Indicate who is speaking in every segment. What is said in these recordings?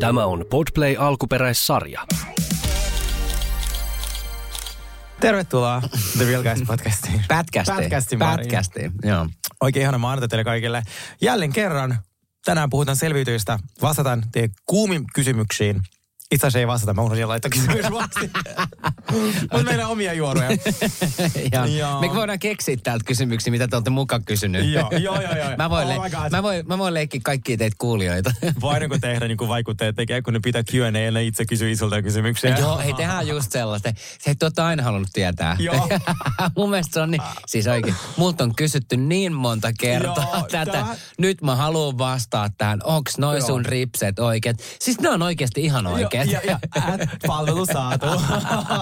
Speaker 1: Tämä on Podplay alkuperäissarja.
Speaker 2: Tervetuloa The Real Guys podcastiin.
Speaker 3: Pätkästiin.
Speaker 2: Pätkästiin.
Speaker 3: Pätkästiin, joo.
Speaker 2: Oikein ihana maanantai teille kaikille. Jälleen kerran tänään puhutaan selviytyistä. Vastataan teidän kuumin kysymyksiin. Itse asiassa ei vastata, mä unohdin laittaa kysymys. Mutta meidän omia juoruja.
Speaker 3: ja
Speaker 2: Joo.
Speaker 3: Me voidaan keksiä täältä kysymyksiä, mitä te olette mukaan kysynyt.
Speaker 2: Joo, joo, joo, joo.
Speaker 3: mä, voin
Speaker 2: Oh
Speaker 3: le- mä, voin, mä voin leikkiä kaikkia teitä kuulijoita.
Speaker 2: Voidaanko tehdä niin kuin vaikuttajat tekee, kun ne pitää Q&A ja ne itse kysyy isolta kysymyksiä?
Speaker 3: Joo, hei, tehdään just sellaista. Se et ole aina halunnut tietää.
Speaker 2: Joo.
Speaker 3: Mun mielestä se on niin, siis oikein, multa on kysytty niin monta kertaa
Speaker 2: Joo,
Speaker 3: tätä.
Speaker 2: tää-
Speaker 3: Nyt mä haluan vastaa tähän. Onks noi
Speaker 2: Joo.
Speaker 3: sun ripset oikeet? Siis ne on oikeasti ihan oikeet.
Speaker 2: Ja, ja, palvelu saatu.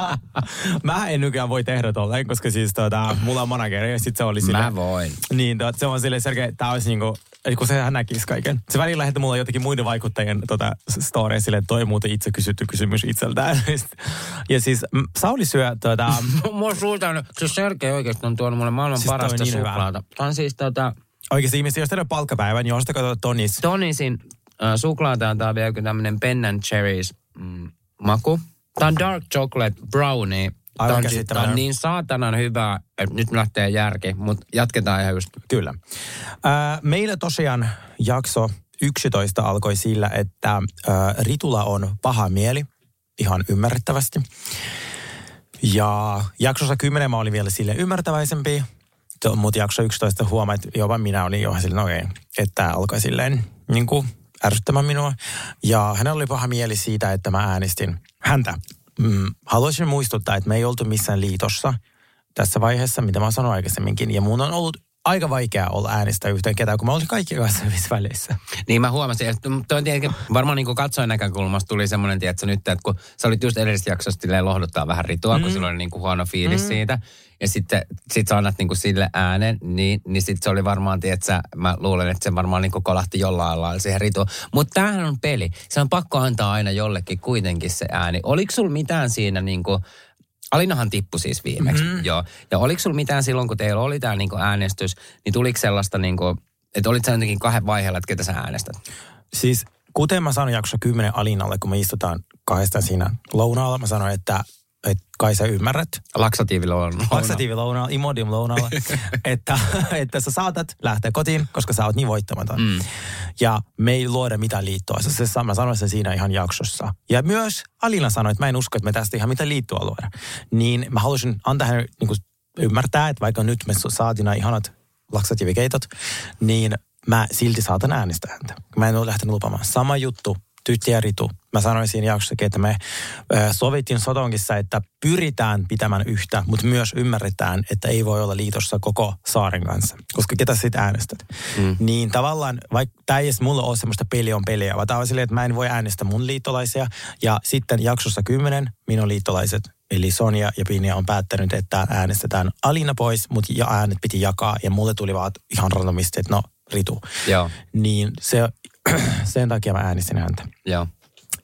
Speaker 2: Mä en nykyään voi tehdä tolleen, koska siis tota, mulla on manageri ja sit se oli sille,
Speaker 3: Mä voin.
Speaker 2: Niin, tot, se on silleen Sergei, tää olisi niinku, kun sehän näkisi kaiken. Se välillä lähetti mulle jotenkin muiden vaikuttajien tota, storia sille, että toi muuten itse kysytty kysymys itseltään. ja siis mm, Sauli syö tota,
Speaker 3: Mua suutaan, siis Sergei oikeasti on tuonut mulle maailman
Speaker 2: Siis on
Speaker 3: parasta
Speaker 2: niin
Speaker 3: suklaata. Tää on siis tota,
Speaker 2: oikeasti ihmiset, jos teillä on palkkapäivä, niin ostakaa tuota Tonis.
Speaker 3: Tonisin äh, suklaata on tää vielä tämmönen Ben Cherries mm, maku. Tää on dark chocolate brownie.
Speaker 2: Aivan
Speaker 3: on,
Speaker 2: käsittämätön.
Speaker 3: on niin saatanan hyvää, että nyt lähtee järki, mutta jatketaan ihan just.
Speaker 2: Kyllä. Ää, meillä tosiaan jakso 11 alkoi sillä, että ää, Ritula on paha mieli, ihan ymmärrettävästi. Ja jaksossa 10 mä olin vielä sille ymmärtäväisempi, mutta jakso 11 huomaa, että jopa minä olin jo silleen, okei, okay, että tämä alkoi silleen niin kuin ärsyttämään minua. Ja hänellä oli paha mieli siitä, että mä äänestin häntä. Mm, haluaisin muistuttaa, että me ei oltu missään liitossa tässä vaiheessa, mitä mä sanoin aikaisemminkin. Ja mun on ollut aika vaikea olla äänestää yhteen ketään, kun mä olin kaikkien kanssa hyvissä väleissä.
Speaker 3: Niin mä huomasin, että toi on tietenkin, varmaan niin katsojan näkökulmasta tuli semmoinen, tiedätkö nyt, että kun sä olit just edellisessä jaksossa lohduttaa vähän ritua, mm. kun sulla oli niin kuin huono fiilis mm. siitä. Ja sitten sit sä annat niin kuin sille äänen, niin, niin sitten se oli varmaan, tiedätkö, mä luulen, että se varmaan niin kuin kolahti jollain lailla siihen rituaan. Mutta tämähän on peli. Se on pakko antaa aina jollekin kuitenkin se ääni. Oliko sulla mitään siinä niin kuin, Alinahan tippui siis viimeksi, mm. joo. Ja oliko sulla mitään silloin, kun teillä oli tämä niinku äänestys, niin tuliko sellaista, niinku, että olit sä jotenkin kahden vaiheella, että ketä sä äänestät?
Speaker 2: Siis kuten mä sanoin jakso 10 Alinalle, kun me istutaan kahdestaan siinä lounaalla, mä sanoin, että, että kai sä ymmärrät,
Speaker 3: Laksatiivilla on.
Speaker 2: laksatiivi lounalla, imodium lounalla, että, että sä saatat lähteä kotiin, koska sä oot niin voittamaton. Mm. Ja me ei luoda mitään liittoa. Se, se, mä sanoin sen siinä ihan jaksossa. Ja myös Alina sanoi, että mä en usko, että me tästä ihan mitään liittoa luoda. Niin mä halusin antaa hänen niin kuin ymmärtää, että vaikka nyt me saatiin nämä ihanat laksatiivikeitot, niin mä silti saatan äänestää häntä. Mä en ole lähtenyt lupamaan. Sama juttu, Tytti ja Ritu. Mä sanoin siinä jaksossakin, että me sovittiin Sotonkissa, että pyritään pitämään yhtä, mutta myös ymmärretään, että ei voi olla liitossa koko saaren kanssa. Koska ketä sitten äänestät? Mm. Niin tavallaan, vaikka tämä ei edes mulle ole semmoista peli on peliä, vaan tämä on silleen, että mä en voi äänestää mun liittolaisia. Ja sitten jaksossa 10 minun liittolaiset, eli Sonja ja Pinja on päättänyt, että äänestetään Alina pois, mutta ja äänet piti jakaa. Ja mulle tuli vaan ihan randomisti, että no, Ritu.
Speaker 3: Joo,
Speaker 2: Niin se, sen takia mä äänestin häntä.
Speaker 3: joo.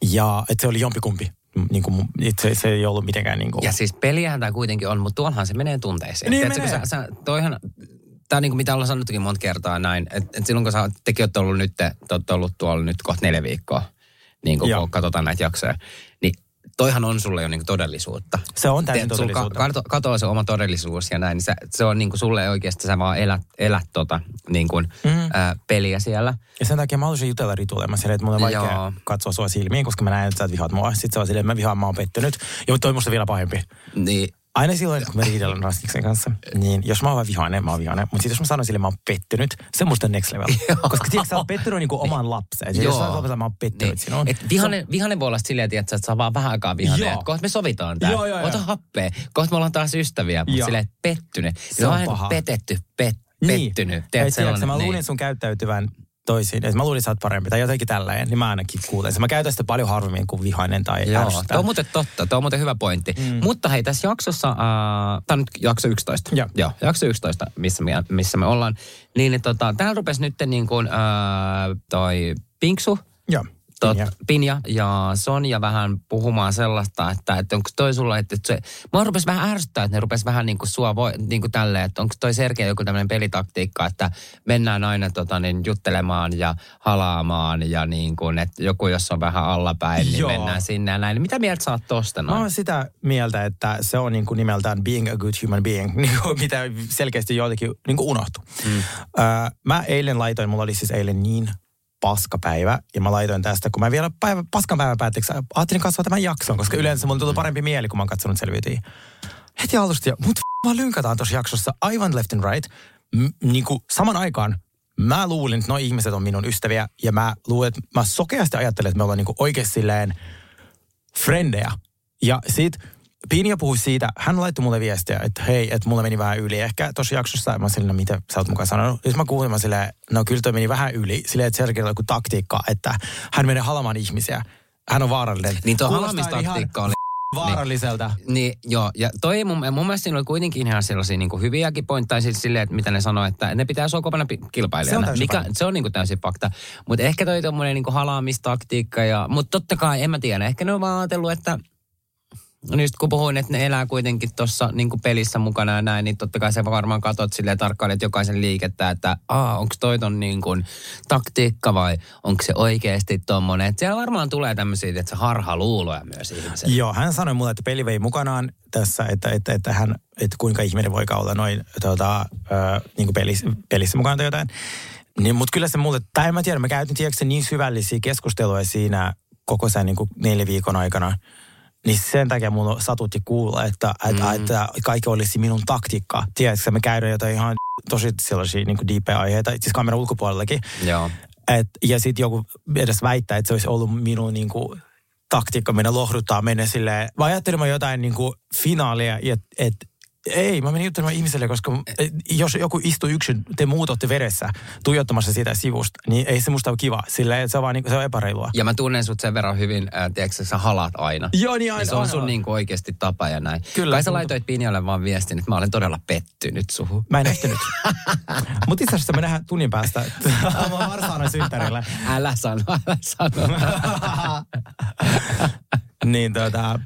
Speaker 2: Ja että se oli jompikumpi. Niin kuin, se, se ei ollut mitenkään niin kuin...
Speaker 3: Ja siis peliähän tämä kuitenkin on, mutta tuollahan se menee tunteisiin.
Speaker 2: Niin
Speaker 3: Tiedätkö,
Speaker 2: menee.
Speaker 3: Sä, sä, toihan, tämä on niin kuin mitä ollaan sanottukin monta kertaa näin, että et silloin kun sä, tekin olette ollut nyt, te olette ollut tuolla nyt kohta neljä viikkoa, niin kuin kun katsotaan näitä jaksoja, toihan on sulle jo niin todellisuutta.
Speaker 2: Se on täysin
Speaker 3: sulla
Speaker 2: todellisuutta.
Speaker 3: ka- kato, se oma todellisuus ja näin, niin se, se on niin kuin sulle oikeasti, sä vaan elät, elät tota, niin kuin, mm. ää, peliä siellä.
Speaker 2: Ja sen takia mä haluaisin jutella Ritulle. Mä silleen, että mulla on vaikea
Speaker 3: Joo.
Speaker 2: katsoa sua silmiin, koska mä näen, että sä et vihaat mua. Sitten se on silleen, että mä vihaan, mä oon pettynyt. Ja toi musta vielä pahempi.
Speaker 3: Niin,
Speaker 2: Aina silloin, kun mä riidellään Raskiksen kanssa, niin jos mä oon vaan vihainen, mä oon vihainen. Mutta sitten jos mä sanon sille, mä oon pettynyt, se on musta next level. Koska tiedätkö, sä oot pettynyt niinku oman lapseen. Siis jos sä oot mä oon pettynyt
Speaker 3: Niin.
Speaker 2: sinuun.
Speaker 3: Et vihanen, vihanen voi olla silleen, tiedätkö, että sä vaan vähän aikaa vihanen.
Speaker 2: Joo.
Speaker 3: Kohta me sovitaan tää.
Speaker 2: Joo, joo,
Speaker 3: Ota
Speaker 2: joo.
Speaker 3: happea. Kohta me ollaan taas ystäviä. Mutta
Speaker 2: Joo.
Speaker 3: silleen, että pettynyt.
Speaker 2: Se on
Speaker 3: vähän
Speaker 2: paha.
Speaker 3: petetty, pet,
Speaker 2: Niin.
Speaker 3: pettynyt.
Speaker 2: Ei,
Speaker 3: Tiedätkö,
Speaker 2: tiedätkö, mä luulin
Speaker 3: niin.
Speaker 2: sun käyttäytyvän toisin. Että mä luulin, että sä oot parempi tai jotenkin tälleen. Niin mä ainakin kuulen. sen. Mä käytän sitä paljon harvemmin kuin vihainen tai
Speaker 3: Joo,
Speaker 2: ärsyttää.
Speaker 3: tuo on muuten totta. Tuo on muuten hyvä pointti. Mm. Mutta hei, tässä jaksossa, äh, tämä on nyt jakso 11.
Speaker 2: Joo.
Speaker 3: Joo, jakso 11, missä me, missä me ollaan. Niin, että tota, täällä rupesi nyt niin kuin, äh, toi Pinksu
Speaker 2: Joo.
Speaker 3: Tot,
Speaker 2: Pinja.
Speaker 3: Ja Sonja vähän puhumaan sellaista, että, että onko toi sulla, että, että se, mua rupesi vähän ärsyttää, että ne rupesi vähän niin kuin sua voi, niin kuin tälleen, että onko toi Sergei joku tämmöinen pelitaktiikka, että mennään aina tota, niin, juttelemaan ja halaamaan ja niin kuin, että joku jos on vähän allapäin, niin
Speaker 2: Joo.
Speaker 3: mennään sinne ja näin. Mitä mieltä sä oot tosta
Speaker 2: Mä
Speaker 3: noin?
Speaker 2: oon sitä mieltä, että se on niin kuin nimeltään being a good human being, niin kuin mitä selkeästi joitakin niin kuin unohtuu. Mm. Öö, mä eilen laitoin, mulla oli siis eilen niin paska päivä, ja mä laitoin tästä, kun mä vielä päivä, paskan päivän päätteeksi ajattelin katsoa tämän jakson, koska yleensä mulla tuli parempi mieli, kun mä oon katsonut selviytyjiä. Heti alusta, ja mut f- vaan lynkataan tuossa jaksossa aivan left and right, M- niin kuin saman aikaan mä luulin, että nuo ihmiset on minun ystäviä, ja mä luulen, että mä sokeasti ajattelen, että me ollaan niin kuin oikeasti silleen frendejä. Ja sit Pinja puhui siitä, hän laittoi mulle viestiä, että hei, että mulla meni vähän yli. Ehkä tuossa jaksossa, mä silleen, no mitä sä oot mukaan sanonut. Sitten mä kuulin, mä silleen, no kyllä toi meni vähän yli. Silleen, että Sergei joku taktiikka, että hän menee halamaan ihmisiä. Hän on vaarallinen.
Speaker 3: Niin tuo halamistaktiikka oli...
Speaker 2: vaaralliselta.
Speaker 3: Niin, joo. Ja toi mun, mun mielestä siinä oli kuitenkin ihan sellaisia niin kuin hyviäkin pointteja siis silleen, että mitä ne sanoi, että ne pitää kovana pi-
Speaker 2: Se on
Speaker 3: kilpailijana.
Speaker 2: täysin
Speaker 3: Mikä,
Speaker 2: fakta.
Speaker 3: se on niin kuin täysin fakta. Mutta ehkä toi tommonen niin halaamistaktiikka ja... Mutta totta kai, en mä tiedä. Ehkä ne on vaan ajatellut, että... No just kun puhuin, että ne elää kuitenkin tuossa niin pelissä mukana ja näin, niin totta kai sä varmaan katot silleen tarkkailet jokaisen liikettä, että aa, onko toi ton niin kuin taktiikka vai onko se oikeasti tommonen. Että siellä varmaan tulee tämmöisiä, että se harhaluuloja myös ihmisille.
Speaker 2: Joo, hän sanoi mulle, että peli vei mukanaan tässä, että, että, että, hän, että kuinka ihminen voi olla noin tota, ö, niin kuin pelissä, pelissä mukana tai jotain. Niin, mutta kyllä se mulle, tai en mä tiedä, mä käytin tiedätkö, niin syvällisiä keskusteluja siinä koko sen niin kuin neljän viikon aikana. Niin sen takia mulla satutti kuulla, että, että, mm. että kaikki olisi minun taktiikka. Tiedätkö, me käydään jotain ihan tosi sellaisia niin deepejä aiheita, siis kameran ulkopuolellakin.
Speaker 3: Joo.
Speaker 2: Et, ja sitten joku edes väittää, että se olisi ollut minun niin kuin, taktiikka mennä lohduttaa, mennä silleen, vai ajattelin mä jotain niin kuin, finaalia, että et, ei, mä menin juttelemaan ihmiselle, koska et, jos joku istuu yksin, te muut olette veressä tuijottamassa sitä sivusta, niin ei se musta ole kiva. Että se on vaan niin se on epäreilua.
Speaker 3: Ja mä tunnen sut sen verran hyvin, äh, tiedätkö, sä halat aina.
Speaker 2: Joo, niin
Speaker 3: Niin se on sun niin kuin oikeasti tapa ja näin.
Speaker 2: Kyllä,
Speaker 3: Kai sä laitoit Pinjalle vaan viestin, että mä olen todella pettynyt suhun.
Speaker 2: Mä en ehtinyt. Mutta itse asiassa me nähdään tunnin päästä. Mä oon Varsaana synttärillä.
Speaker 3: Älä sano, älä sano.
Speaker 2: niin tota,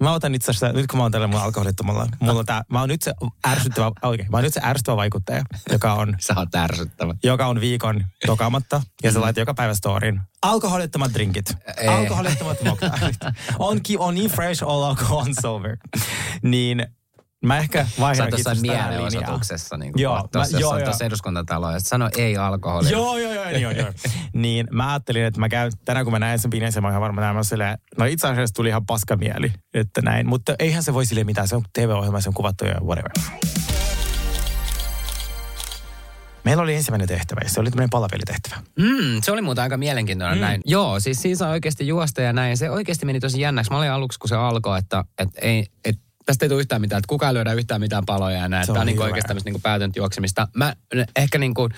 Speaker 2: mä otan itse asiassa, nyt kun mä oon tällä mun alkoholittomalla, mulla tää, mä oon nyt se ärsyttävä, oikein, mä oon nyt se ärsyttävä vaikuttaja, joka on,
Speaker 3: Sä oot ärsyttävä.
Speaker 2: joka on viikon tokaamatta ja se laittaa joka päivä storin. Alkoholittomat drinkit,
Speaker 3: Ei.
Speaker 2: alkoholittomat moktailit. On, on niin fresh, all alcohol on sober. Niin mä ehkä vaihdan linjaan.
Speaker 3: mielenosoituksessa, niin
Speaker 2: Joo,
Speaker 3: tuossa,
Speaker 2: mä-
Speaker 3: joo,
Speaker 2: joo,
Speaker 3: tuossa eduskuntatalossa. että Sano ei alkoholi.
Speaker 2: Joo, joo, joo, joo, joo. niin mä ajattelin, että mä käyn, tänään kun mä näen sen bineisen, mä oon ihan varma näin, mä oon silleen, no itse asiassa tuli ihan paska mieli, että näin. Mutta eihän se voi sille mitään, se on TV-ohjelma, se on kuvattu ja whatever. Meillä oli ensimmäinen tehtävä, ja se oli tämmöinen palapelitehtävä.
Speaker 3: Mm, se oli muuten aika mielenkiintoinen mm. näin. Joo, siis siinä saa oikeasti juosta ja näin. Se oikeasti meni tosi jännäksi. Mä olin aluksi, kun se alkoi, että, että ei, että tästä ei tule yhtään mitään, että kukaan ei lyödä yhtään mitään paloja ja näin. Tämä on niin oikeasti tämmöistä niin päätöntä juoksemista. Mä ehkä niin kuin,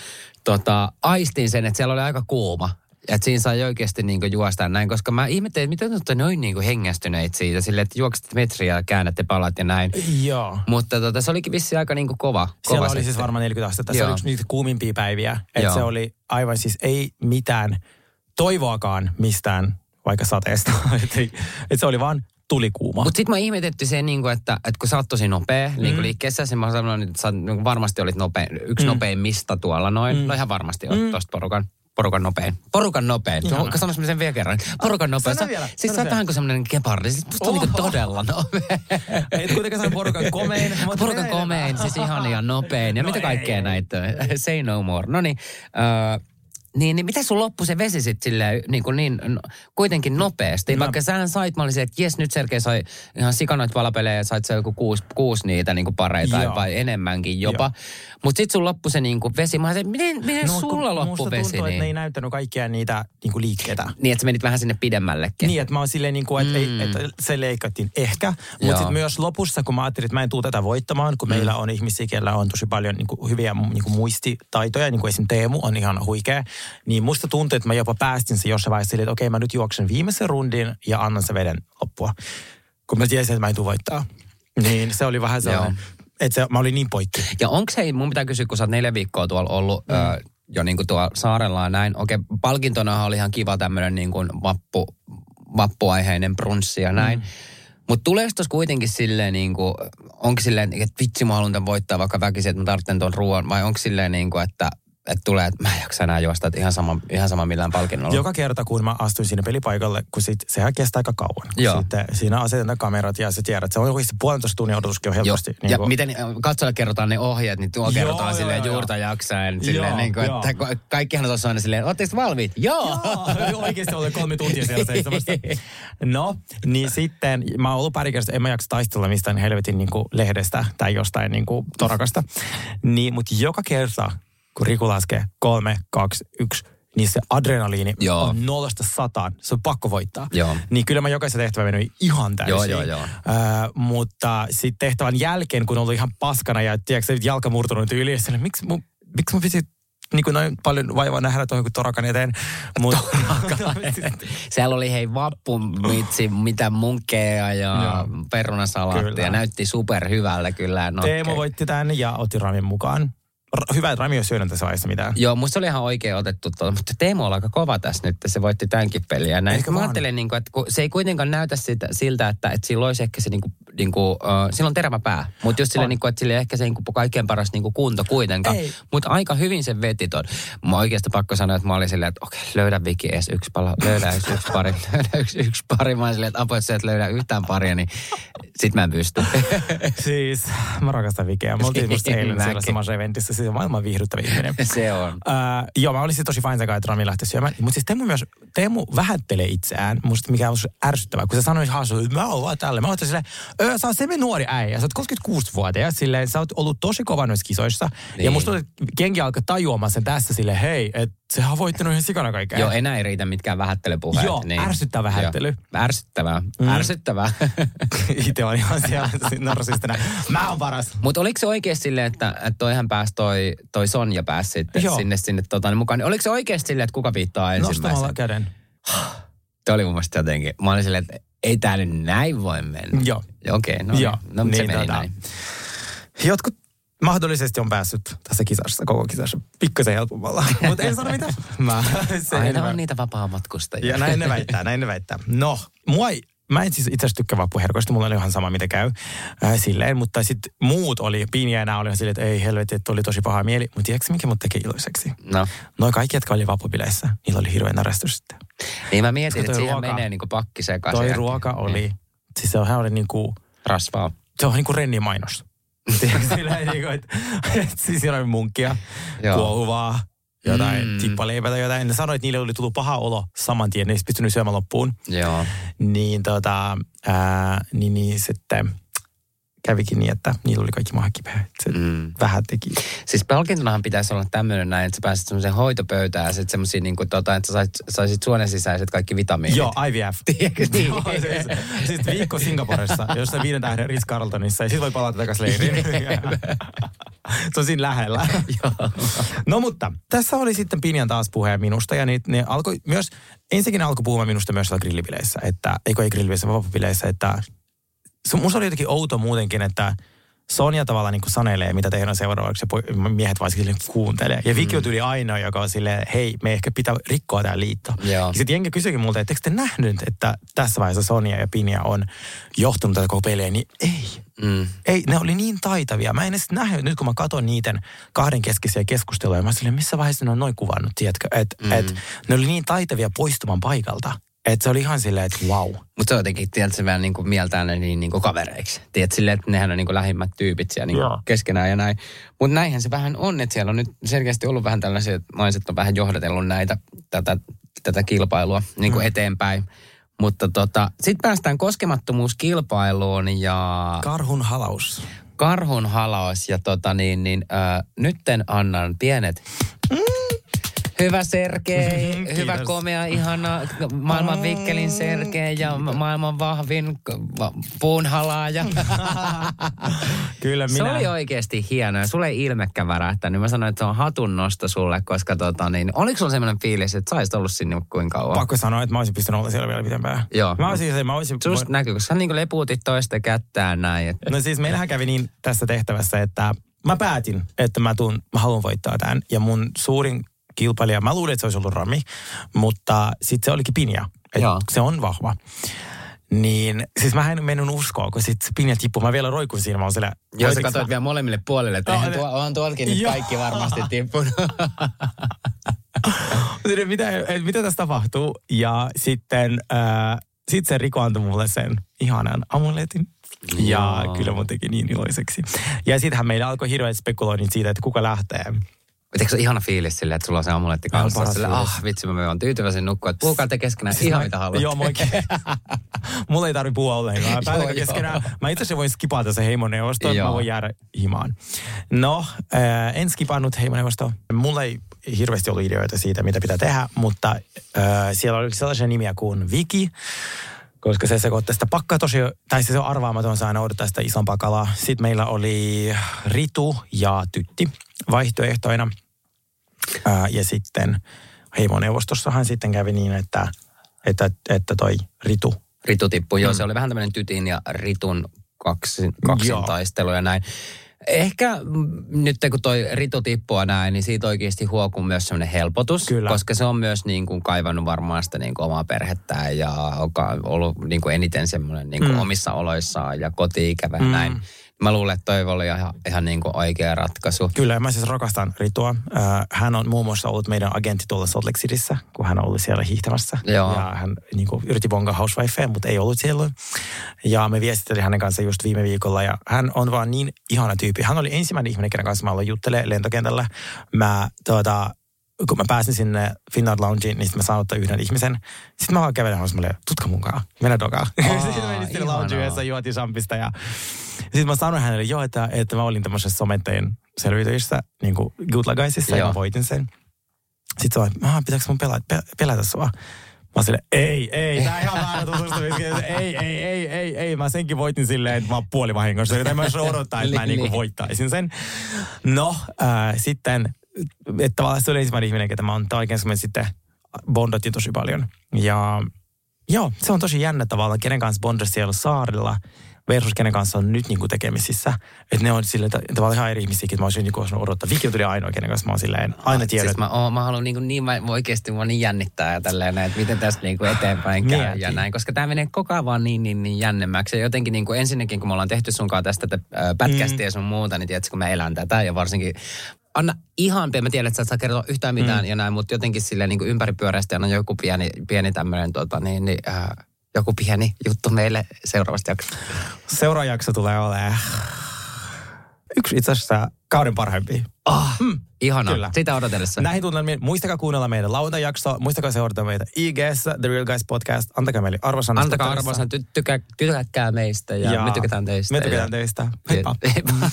Speaker 3: tota, aistin sen, että siellä oli aika kuuma. Että siinä sai oikeasti niin kuin juosta näin, koska mä ihmettelin, että miten te olette noin niin kuin hengästyneitä siitä, silleen, että juoksitte metriä ja käännätte palat ja näin.
Speaker 2: Joo.
Speaker 3: Mutta tota, se olikin vissi aika niin kuin kova. kova
Speaker 2: Siellä oli siis varmaan 40 astetta. Se
Speaker 3: Joo.
Speaker 2: oli yksi niitä kuumimpia päiviä. Että se oli aivan siis ei mitään toivoakaan mistään vaikka sateesta. että et se oli vaan tulikuuma.
Speaker 3: Mutta sitten mä ihmetetty se, niinku, että, että kun sä oot tosi nopea mm. niin liikkeessä, niin mä sanoin, että sä niinku varmasti olit nopein, yksi mm. nopeimmista tuolla noin. Mm. No ihan varmasti olet mm. tosta porukan. Porukan nopein. Porukan nopein. No, mä sen vielä kerran. Porukan nopein.
Speaker 2: Sano vielä,
Speaker 3: Siis
Speaker 2: sano
Speaker 3: sä oot vähän kuin semmoinen gepardi. Siis musta on niinku todella nopea.
Speaker 2: Et kuitenkaan sano porukan komein.
Speaker 3: Porukan komein, siis ihan ja nopein. Ja
Speaker 2: No
Speaker 3: mitä kaikkea
Speaker 2: ei.
Speaker 3: näitä? Say no more. No niin, äh, niin, niin mitä sun loppu se vesi sitten silleen niin, kuin niin no, kuitenkin nopeasti?
Speaker 2: Mä-
Speaker 3: Vaikka sähän sait, mä olisin, että jes nyt Sergei sai ihan sikanoit valapelejä ja sait se joku kuusi, kuusi niitä niin kuin pareita
Speaker 2: Joo.
Speaker 3: vai enemmänkin jopa. Mutta sitten sun loppu se niin kuin vesi. Mä olisin, miten, miten
Speaker 2: No,
Speaker 3: no, sulla loppu
Speaker 2: musta
Speaker 3: vesi?
Speaker 2: tuntuu, että
Speaker 3: Niin?
Speaker 2: ne ei näyttänyt kaikkia niitä niin kuin liikkeitä.
Speaker 3: niin, että sä menit vähän sinne pidemmällekin.
Speaker 2: Niin, että mä oon silleen niin kuin, että,
Speaker 3: Mm.
Speaker 2: ei, että se leikattiin ehkä. Mutta sitten myös lopussa, kun mä ajattelin, että mä en tuu tätä voittamaan, kun mm. meillä on ihmisiä, kellä on tosi paljon niin kuin, hyviä niin kuin muistitaitoja, niin kuin esim. Teemu on ihan huikea, niin musta tuntui, että mä jopa päästin se jossain vaiheessa että okei, mä nyt juoksen viimeisen rundin ja annan se veden loppua. Kun mä tiesin, että mä en tuu voittaa. Niin se oli vähän sellainen, että se, mä olin niin poikki.
Speaker 3: Ja onko se, mun pitää kysyä, kun sä oot neljä viikkoa tuolla ollut, mm. ö, jo niin kuin tuolla saarella ja näin. Okei, palkintona oli ihan kiva tämmöinen niin kuin vappu, vappuaiheinen brunssi ja näin. Mm. Mutta tuleeko tuossa kuitenkin silleen niin kuin, onko silleen, että vitsi mä haluan tämän voittaa vaikka väkisin, että mä tarvitsen tuon ruoan, vai onko silleen niin kuin, että että tulee, että mä en jaksa enää juosta, että ihan sama, ihan sama millään palkinnolla.
Speaker 2: Joka kerta, kun mä astuin sinne pelipaikalle, kun sit, sehän kestää aika kauan.
Speaker 3: Joo.
Speaker 2: Sitten siinä asetetaan kamerat ja sä tiedät, se on oikeasti puolentoista tunnin odotuskin helposti.
Speaker 3: Joo. ja miten äh, katsojalle kerrotaan ne ohjeet, niin tuo joo, kerrotaan joo, silleen joo, juurta jaksaen. Silleen joo, niin kuin, joo. että kaikkihan tuossa aina silleen, ootteko valmiit? Joo!
Speaker 2: joo oikeasti oli kolme tuntia siellä seisomassa. No, niin sitten mä oon ollut pari kertaa, en mä jaksa taistella mistään helvetin niin kuin lehdestä tai jostain niin kuin torakasta. Niin, mutta joka kerta, kun Riku laskee kolme, kaksi, yksi, niin se adrenaliini joo. on nollasta sataan. Se on pakko voittaa.
Speaker 3: Joo.
Speaker 2: Niin kyllä mä jokaisen tehtävän mennyt ihan täysin.
Speaker 3: Joo, joo, joo. Äh,
Speaker 2: mutta sitten tehtävän jälkeen, kun ollut ihan paskana ja tiedätkö, jalka murtunut yli, ja sille, miksi mun, miksi mun piti niin kuin noin paljon vaivaa nähdä tuohon kuin torakan eteen.
Speaker 3: Mut, Siellä oli hei vappumitsi, mitä munkkeja ja perunasalaattia. Näytti superhyvälle kyllä.
Speaker 2: Teemo voitti tämän ja otti Ramin mukaan hyvä, että Rami olisi syönyt tässä vaiheessa mitään.
Speaker 3: Joo, musta oli ihan oikein otettu tuolla, mutta Teemu on aika kova tässä nyt, että se voitti tämänkin peliä. Näin. Mä ajattelen, niin kuin, että kun se ei kuitenkaan näytä sitä, siltä, että, että sillä olisi ehkä se, niin kuin, niin kuin, uh, sillä on terävä pää. Mutta just silleen, niin kuin, että sillä ei ehkä se niin kuin, kaikkein paras niin kuin, kunto kuitenkaan. Mutta aika hyvin se veti ton. Mä oikeasti pakko sanoa, että mä olin silleen, että okei, okay, löydä Viki edes yksi pala, löydä edes yksi pari, löydä yksi, yksi pari. Mä olin silleen, että apoi, että löydä yhtään paria, niin sit mä en pysty.
Speaker 2: siis, mä rakastan Vikeä. Mä oltiin musta eilen siellä samassa eventissä, siis on maailman viihdyttävä ihminen.
Speaker 3: se on. Uh,
Speaker 2: joo, mä olisin tosi fine että Rami lähti syömään. Mutta siis Teemu myös, Teemu vähättelee itseään, musta mikä on ärsyttävää. Kun sä sanoit haastattelussa, että mä oon vaan tälle. Mä oon silleen, öö, sä oot semmoinen nuori äijä, sä oot 36-vuotias, silleen, sä oot ollut tosi kova noissa kisoissa. Niin. Ja musta tuntuu, että kenki alkaa tajuamaan sen tässä silleen, hei, että sehän on voittanut ihan sikana kaikkea.
Speaker 3: Joo, enää ei riitä mitkään vähättelypuheet.
Speaker 2: Joo, niin. ärsyttävä vähättely.
Speaker 3: Joo, ärsyttävää, mm. ärsyttävää.
Speaker 2: Itse on ihan siellä narsistina. Mä oon paras.
Speaker 3: Mutta oliko se oikeasti silleen, että, että toihan pääsi toi, toi Sonja pääsi sitten Joo. sinne, sinne tota, niin mukaan. Niin oliko se oikeasti silleen, että kuka viittaa ensimmäisen?
Speaker 2: Nostamalla käden.
Speaker 3: Tuo oli mun mielestä jotenkin, mä olin silleen, että ei tää nyt näin voi mennä.
Speaker 2: Joo.
Speaker 3: Okei, okay, no, Joo. no niin, se meni tota, näin.
Speaker 2: Jotkut mahdollisesti on päässyt tässä kisassa, koko kisassa, pikkasen helpommalla. Mutta en sano mitä.
Speaker 3: Mä, Aina on niitä vapaa-matkustajia.
Speaker 2: Ja näin ne väittää, näin ne väittää. No, mua ei, mä en siis itse asiassa tykkää vappuherkoista, mulla oli ihan sama mitä käy äh, silleen, mutta sitten muut oli, Piini ja enää oli silleen, että ei helvetti, että oli tosi paha mieli. Mutta tiedätkö mikä mut teki iloiseksi?
Speaker 3: No.
Speaker 2: Noin kaikki, jotka oli vappubileissä, niillä oli hirveän narastus sitten.
Speaker 3: Niin mä mietin, että siihen ruoka, menee niinku pakki sekaisin.
Speaker 2: Toi ruoka oli, niin. siis se oli niinku...
Speaker 3: Rasvaa.
Speaker 2: Se on niinku renni mainos. Sillä niin kuin, että, että siis siellä oli munkkia, kuohuvaa, jotain mm. tippaleipää tai jotain. Ne sanoi, että niille oli tullut paha olo saman tien, ne ei pystynyt syömään loppuun.
Speaker 3: Joo.
Speaker 2: Niin, tota, ää, niin, niin sitten kävikin niin, että niillä oli kaikki maha kipeä. Se mm. vähän teki.
Speaker 3: Siis palkintonahan pitäisi olla tämmöinen näin, että sä pääset semmoiseen hoitopöytään ja sitten semmoisia niin kuin, tota, että sä saisit, saisit suonen sisäiset kaikki vitamiinit.
Speaker 2: Joo, IVF.
Speaker 3: Tiedätkö niin?
Speaker 2: Joo, siis, siis viikko Singaporessa, jossa viiden tähden Ritz Carltonissa ja sitten voi palata takaisin leiriin. Se on siinä lähellä. no mutta, tässä oli sitten Pinjan taas puheen minusta ja ne, ne alkoi myös, ensinnäkin alkoi puhumaan minusta myös grillibileissä, että, eikö ei grillibileissä, vaan että se, musta oli jotenkin outo muutenkin, että Sonja tavallaan niin sanelee, mitä tehdään seuraavaksi, ja miehet vaan sille kuuntelee. Ja Viki mm. tuli ainoa, joka on silleen, hei, me ehkä pitää rikkoa tämä liitto. Ja sitten jengi kysyikin multa, että te nähnyt, että tässä vaiheessa Sonja ja Pinja on johtunut tätä koko peliä, niin ei. Mm. Ei, ne oli niin taitavia. Mä en edes nähnyt, nyt kun mä katson niiden kahden keskisiä keskusteluja, mä silleen, missä vaiheessa ne on noin kuvannut, tiedätkö? Että mm. et, ne oli niin taitavia poistumaan paikalta. Että se oli ihan silleen, että wow.
Speaker 3: Mutta se on jotenkin, tiedätkö, vähän niin kuin mieltää ne niin, niin kuin kavereiksi. Tiedätkö, silleen, että nehän on niin kuin lähimmät tyypit siellä niin keskenään ja näin. Mutta näinhän se vähän on, että siellä on nyt selkeästi ollut vähän tällaisia, että naiset on vähän johdatellut näitä, tätä, tätä kilpailua niin kuin mm. eteenpäin. Mutta tota, sitten päästään koskemattomuuskilpailuun ja...
Speaker 2: Karhun halaus.
Speaker 3: Karhun halaus ja tota niin, niin äh, nytten annan pienet... Mm Hyvä Sergei, mm, hyvä komea, ihana maailman vikkelin Sergei ja maailman vahvin puunhalaaja.
Speaker 2: Kyllä minä.
Speaker 3: Se oli oikeasti hienoa sulle ei ilmekkä värähtänyt. Mä sanoin, että se on hatun nosto sulle, koska tota niin, oliko sulla sellainen fiilis, että sä olisit ollut sinne kuinka kauan?
Speaker 2: Pakko sanoa, että mä olisin pystynyt olla siellä vielä pitempään.
Speaker 3: Joo.
Speaker 2: Mä olisin, mä olisin...
Speaker 3: Susta näkyy, kun sä niin lepuutit toista kättään näin. Että...
Speaker 2: No siis meillähän kävi niin tässä tehtävässä, että mä päätin, että mä, tuun, mä haluan voittaa tämän. Ja mun suurin kilpailija. Mä luulin, että se olisi ollut Rami, mutta sitten se olikin Pinja. Se on vahva. Niin, siis mä en mennyt uskoa, kun se Pinja tippui. Mä vielä roikuin siinä, mä oon siellä.
Speaker 3: Joo, sä katsoit
Speaker 2: mä-
Speaker 3: vielä molemmille puolille, että
Speaker 2: ne-
Speaker 3: tuo, on tuolkin nyt kaikki varmasti tippunut.
Speaker 2: Sitten mitä, mitä tässä tapahtuu? Ja sitten äh, sit se Riko antoi mulle sen ihanan amuletin. Ja
Speaker 3: Joo.
Speaker 2: kyllä mun teki niin iloiseksi. Ja sittenhän meillä alkoi hirveät spekuloinnit siitä, että kuka lähtee.
Speaker 3: Eikö se ihana fiilis silleen, että sulla on se amuletti kanssa?
Speaker 2: paras
Speaker 3: Sille,
Speaker 2: fiilis.
Speaker 3: ah, vitsi, mä oon tyytyväisen nukkua, että puhukaa te keskenään
Speaker 2: Siis
Speaker 3: ihan
Speaker 2: mä-
Speaker 3: mitä haluatte.
Speaker 2: Joo, moikin. Mulla ei tarvi puhua ollenkaan. Mä
Speaker 3: Joo,
Speaker 2: keskenään.
Speaker 3: joo.
Speaker 2: Mä itse asiassa voin skipata se heimoneuvosto, että mä voin jäädä himaan. No, äh, en skipannut heimoneuvostoa. Mulla ei hirveästi ollut ideoita siitä, mitä pitää tehdä, mutta äh, siellä oli sellaisia nimiä kuin Viki, koska se sekoittaa sitä pakkaa tosi, tai se on arvaamaton, saa aina odottaa sitä isompaa kalaa. Sitten meillä oli Ritu ja Tytti vaihtoehtoina. Ää, ja sitten heimoneuvostossahan sitten kävi niin, että, että, että toi Ritu.
Speaker 3: Ritu tippui, joo,
Speaker 2: Mm.
Speaker 3: se oli vähän tämmöinen tytin ja Ritun kaksi, kaksintaistelu ja näin. Ehkä nyt kun toi Ritu tippua näin, niin siitä oikeasti huokuu myös semmoinen helpotus.
Speaker 2: Kyllä.
Speaker 3: Koska se on myös niin kuin kaivannut varmaan sitä niin kuin omaa perhettään ja on ollut niin kuin eniten semmoinen niin kuin
Speaker 2: Mm.
Speaker 3: omissa oloissaan ja koti-ikävä
Speaker 2: Mm.
Speaker 3: näin. Mä luulen, että toi oli ihan, ihan niin kuin oikea ratkaisu.
Speaker 2: Kyllä, mä siis rakastan Ritua. Ää, hän on muun muassa ollut meidän agentti tuolla Salt Lake Cityssä, kun hän ollut siellä hiihtämässä.
Speaker 3: Joo.
Speaker 2: Ja hän niin kuin, yritti bonga housewifea, mutta ei ollut siellä. Ja me viestittelin hänen kanssa just viime viikolla, ja hän on vaan niin ihana tyyppi. Hän oli ensimmäinen ihminen, kenen kanssa mä aloin juttelemaan lentokentällä. Mä tuota, kun mä pääsin sinne Finnair Loungeen, niin sitten mä saan ottaa yhden ihmisen. Sitten mä vaan kävelen housumalle, tutka munkaan, mennä dokaan.
Speaker 3: Aa,
Speaker 2: sitten menin sinne loungeen yhdessä, juotiin champista ja sitten mä sanoin hänelle jo, että, että mä olin tämmöisessä somettajien selviytyjissä, niin kuin Gutlagaisissa, ja
Speaker 3: Joo.
Speaker 2: mä voitin sen. Sitten se vaan, "Aha, pitääkö mun pelätä, pe- pelätä sua? Mä oon silleen, ei, ei, tää ihan väärä ei, ei, ei, ei, ei. Mä senkin voitin silleen, että mä oon puolivahingossa. Joten mä odottaa, että mä
Speaker 3: Niin,
Speaker 2: niinku
Speaker 3: niin.
Speaker 2: voittaisin sen. No, äh, sitten, että tavallaan se oli ensimmäinen ihminen, ketä mä oon oikein me sitten bondattiin tosi paljon. Ja joo, se on tosi jännä tavallaan, kenen kanssa bondasi siellä saarilla versus kenen kanssa on nyt niinku tekemisissä. Että ne on että tavallaan ihan eri ihmisiä, että mä olisin niinku osannut odottaa. Viki tuli ainoa, kenen kanssa mä oon silleen, aina tiedän,
Speaker 3: Siis mä, oon, mä haluan niin, niin mä oikeasti mua niin jännittää ja tälleen, että miten tästä niin kuin eteenpäin käy
Speaker 2: Mieti.
Speaker 3: ja näin. Koska tämä menee koko ajan vaan niin, niin, niin jännemmäksi. Ja jotenkin niin kuin ensinnäkin, kun me ollaan tehty sunkaan tästä äh, pätkästiä ja sun muuta, niin tiedätkö, kun mä elän tätä ja varsinkin Anna ihan pieni, mä tiedän, että sä et saa kertoa yhtään mitään mm. ja näin, mutta jotenkin silleen niin ympäripyöreästi anna joku pieni, pieni tämmöinen tota, niin, niin, äh, joku pieni juttu meille seuraavasta jaksosta.
Speaker 2: seuraava jakso tulee olemaan yksi itse asiassa kauden parhaimpia.
Speaker 3: Oh, mm, ihanaa.
Speaker 2: Kyllä.
Speaker 3: Sitä odotellessa.
Speaker 2: Näihin tunnelmiin, muistakaa kuunnella meidän lauantajaksoa, muistakaa seurata meitä IGS, The Real Guys Podcast, antakaa meille arvosana.
Speaker 3: Antakaa arvoisan, ty- tykä, meistä ja,
Speaker 2: Ja
Speaker 3: me tykätään teistä.
Speaker 2: Me tykätään
Speaker 3: ja...
Speaker 2: teistä. Heippa.
Speaker 3: Heippa.